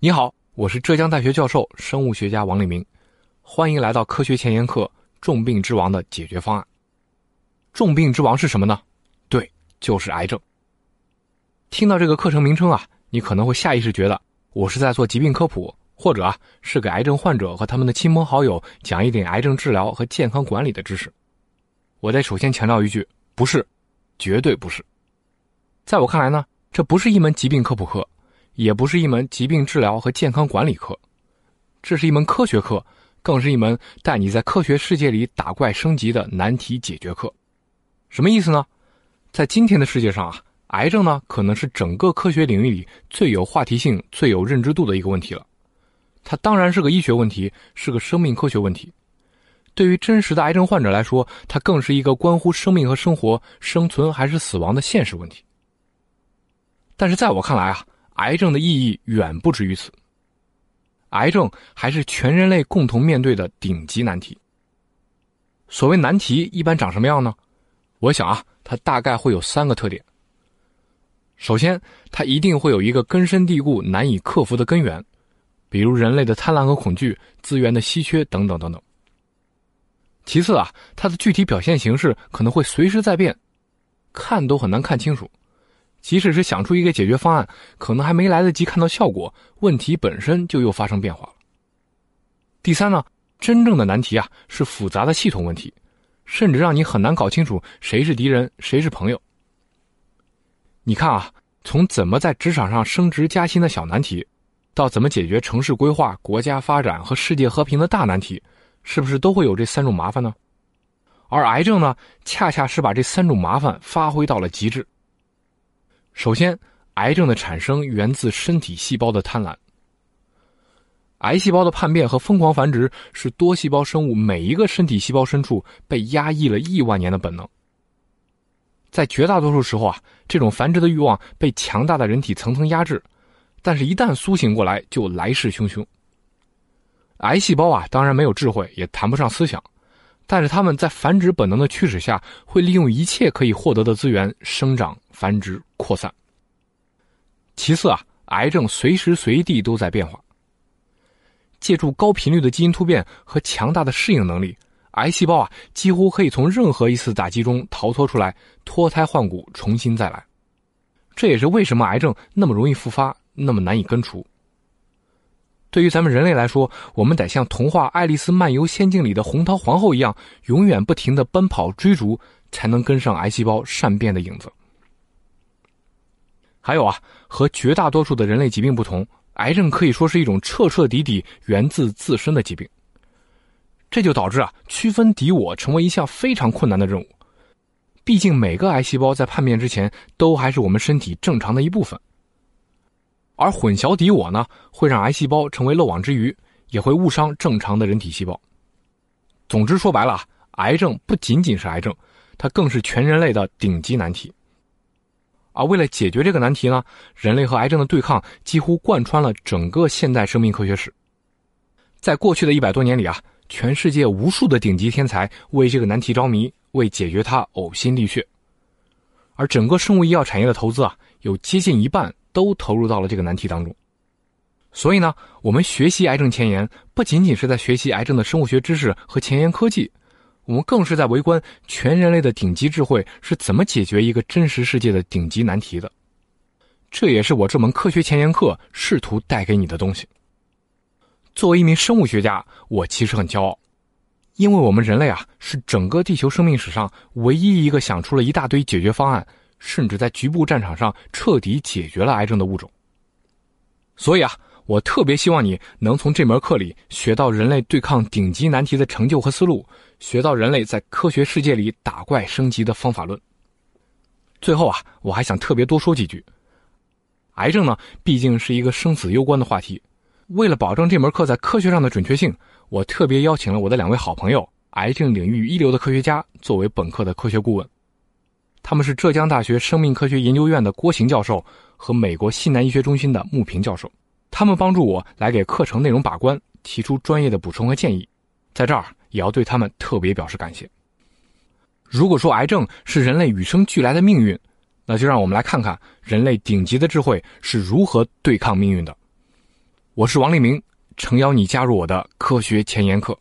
你好，我是浙江大学教授、生物学家王立明，欢迎来到科学前沿课《重病之王的解决方案》。重病之王是什么呢？对，就是癌症。听到这个课程名称啊，你可能会下意识觉得我是在做疾病科普，或者啊是给癌症患者和他们的亲朋好友讲一点癌症治疗和健康管理的知识。我得首先强调一句，不是，绝对不是。在我看来呢，这不是一门疾病科普课。也不是一门疾病治疗和健康管理课，这是一门科学课，更是一门带你在科学世界里打怪升级的难题解决课。什么意思呢？在今天的世界上啊，癌症呢可能是整个科学领域里最有话题性、最有认知度的一个问题了。它当然是个医学问题，是个生命科学问题。对于真实的癌症患者来说，它更是一个关乎生命和生活、生存还是死亡的现实问题。但是在我看来啊。癌症的意义远不止于此。癌症还是全人类共同面对的顶级难题。所谓难题一般长什么样呢？我想啊，它大概会有三个特点。首先，它一定会有一个根深蒂固、难以克服的根源，比如人类的贪婪和恐惧、资源的稀缺等等等等。其次啊，它的具体表现形式可能会随时在变，看都很难看清楚。即使是想出一个解决方案，可能还没来得及看到效果，问题本身就又发生变化了。第三呢，真正的难题啊是复杂的系统问题，甚至让你很难搞清楚谁是敌人，谁是朋友。你看啊，从怎么在职场上升职加薪的小难题，到怎么解决城市规划、国家发展和世界和平的大难题，是不是都会有这三种麻烦呢？而癌症呢，恰恰是把这三种麻烦发挥到了极致。首先，癌症的产生源自身体细胞的贪婪。癌细胞的叛变和疯狂繁殖是多细胞生物每一个身体细胞深处被压抑了亿万年的本能。在绝大多数时候啊，这种繁殖的欲望被强大的人体层层压制，但是，一旦苏醒过来，就来势汹汹。癌细胞啊，当然没有智慧，也谈不上思想，但是他们在繁殖本能的驱使下，会利用一切可以获得的资源生长。繁殖扩散。其次啊，癌症随时随地都在变化。借助高频率的基因突变和强大的适应能力，癌细胞啊几乎可以从任何一次打击中逃脱出来，脱胎换骨，重新再来。这也是为什么癌症那么容易复发，那么难以根除。对于咱们人类来说，我们得像童话《爱丽丝漫游仙境》里的红桃皇后一样，永远不停的奔跑追逐，才能跟上癌细胞善变的影子。还有啊，和绝大多数的人类疾病不同，癌症可以说是一种彻彻底底源自自身的疾病。这就导致啊，区分敌我成为一项非常困难的任务。毕竟每个癌细胞在叛变之前都还是我们身体正常的一部分，而混淆敌我呢，会让癌细胞成为漏网之鱼，也会误伤正常的人体细胞。总之说白了，癌症不仅仅是癌症，它更是全人类的顶级难题。而为了解决这个难题呢，人类和癌症的对抗几乎贯穿了整个现代生命科学史。在过去的一百多年里啊，全世界无数的顶级天才为这个难题着迷，为解决它呕心沥血。而整个生物医药产业的投资啊，有接近一半都投入到了这个难题当中。所以呢，我们学习癌症前沿，不仅仅是在学习癌症的生物学知识和前沿科技。我们更是在围观全人类的顶级智慧是怎么解决一个真实世界的顶级难题的，这也是我这门科学前沿课试图带给你的东西。作为一名生物学家，我其实很骄傲，因为我们人类啊是整个地球生命史上唯一一个想出了一大堆解决方案，甚至在局部战场上彻底解决了癌症的物种。所以啊，我特别希望你能从这门课里学到人类对抗顶级难题的成就和思路。学到人类在科学世界里打怪升级的方法论。最后啊，我还想特别多说几句。癌症呢，毕竟是一个生死攸关的话题。为了保证这门课在科学上的准确性，我特别邀请了我的两位好朋友，癌症领域一流的科学家，作为本课的科学顾问。他们是浙江大学生命科学研究院的郭行教授和美国西南医学中心的穆平教授。他们帮助我来给课程内容把关，提出专业的补充和建议。在这儿。也要对他们特别表示感谢。如果说癌症是人类与生俱来的命运，那就让我们来看看人类顶级的智慧是如何对抗命运的。我是王立明，诚邀你加入我的科学前沿课。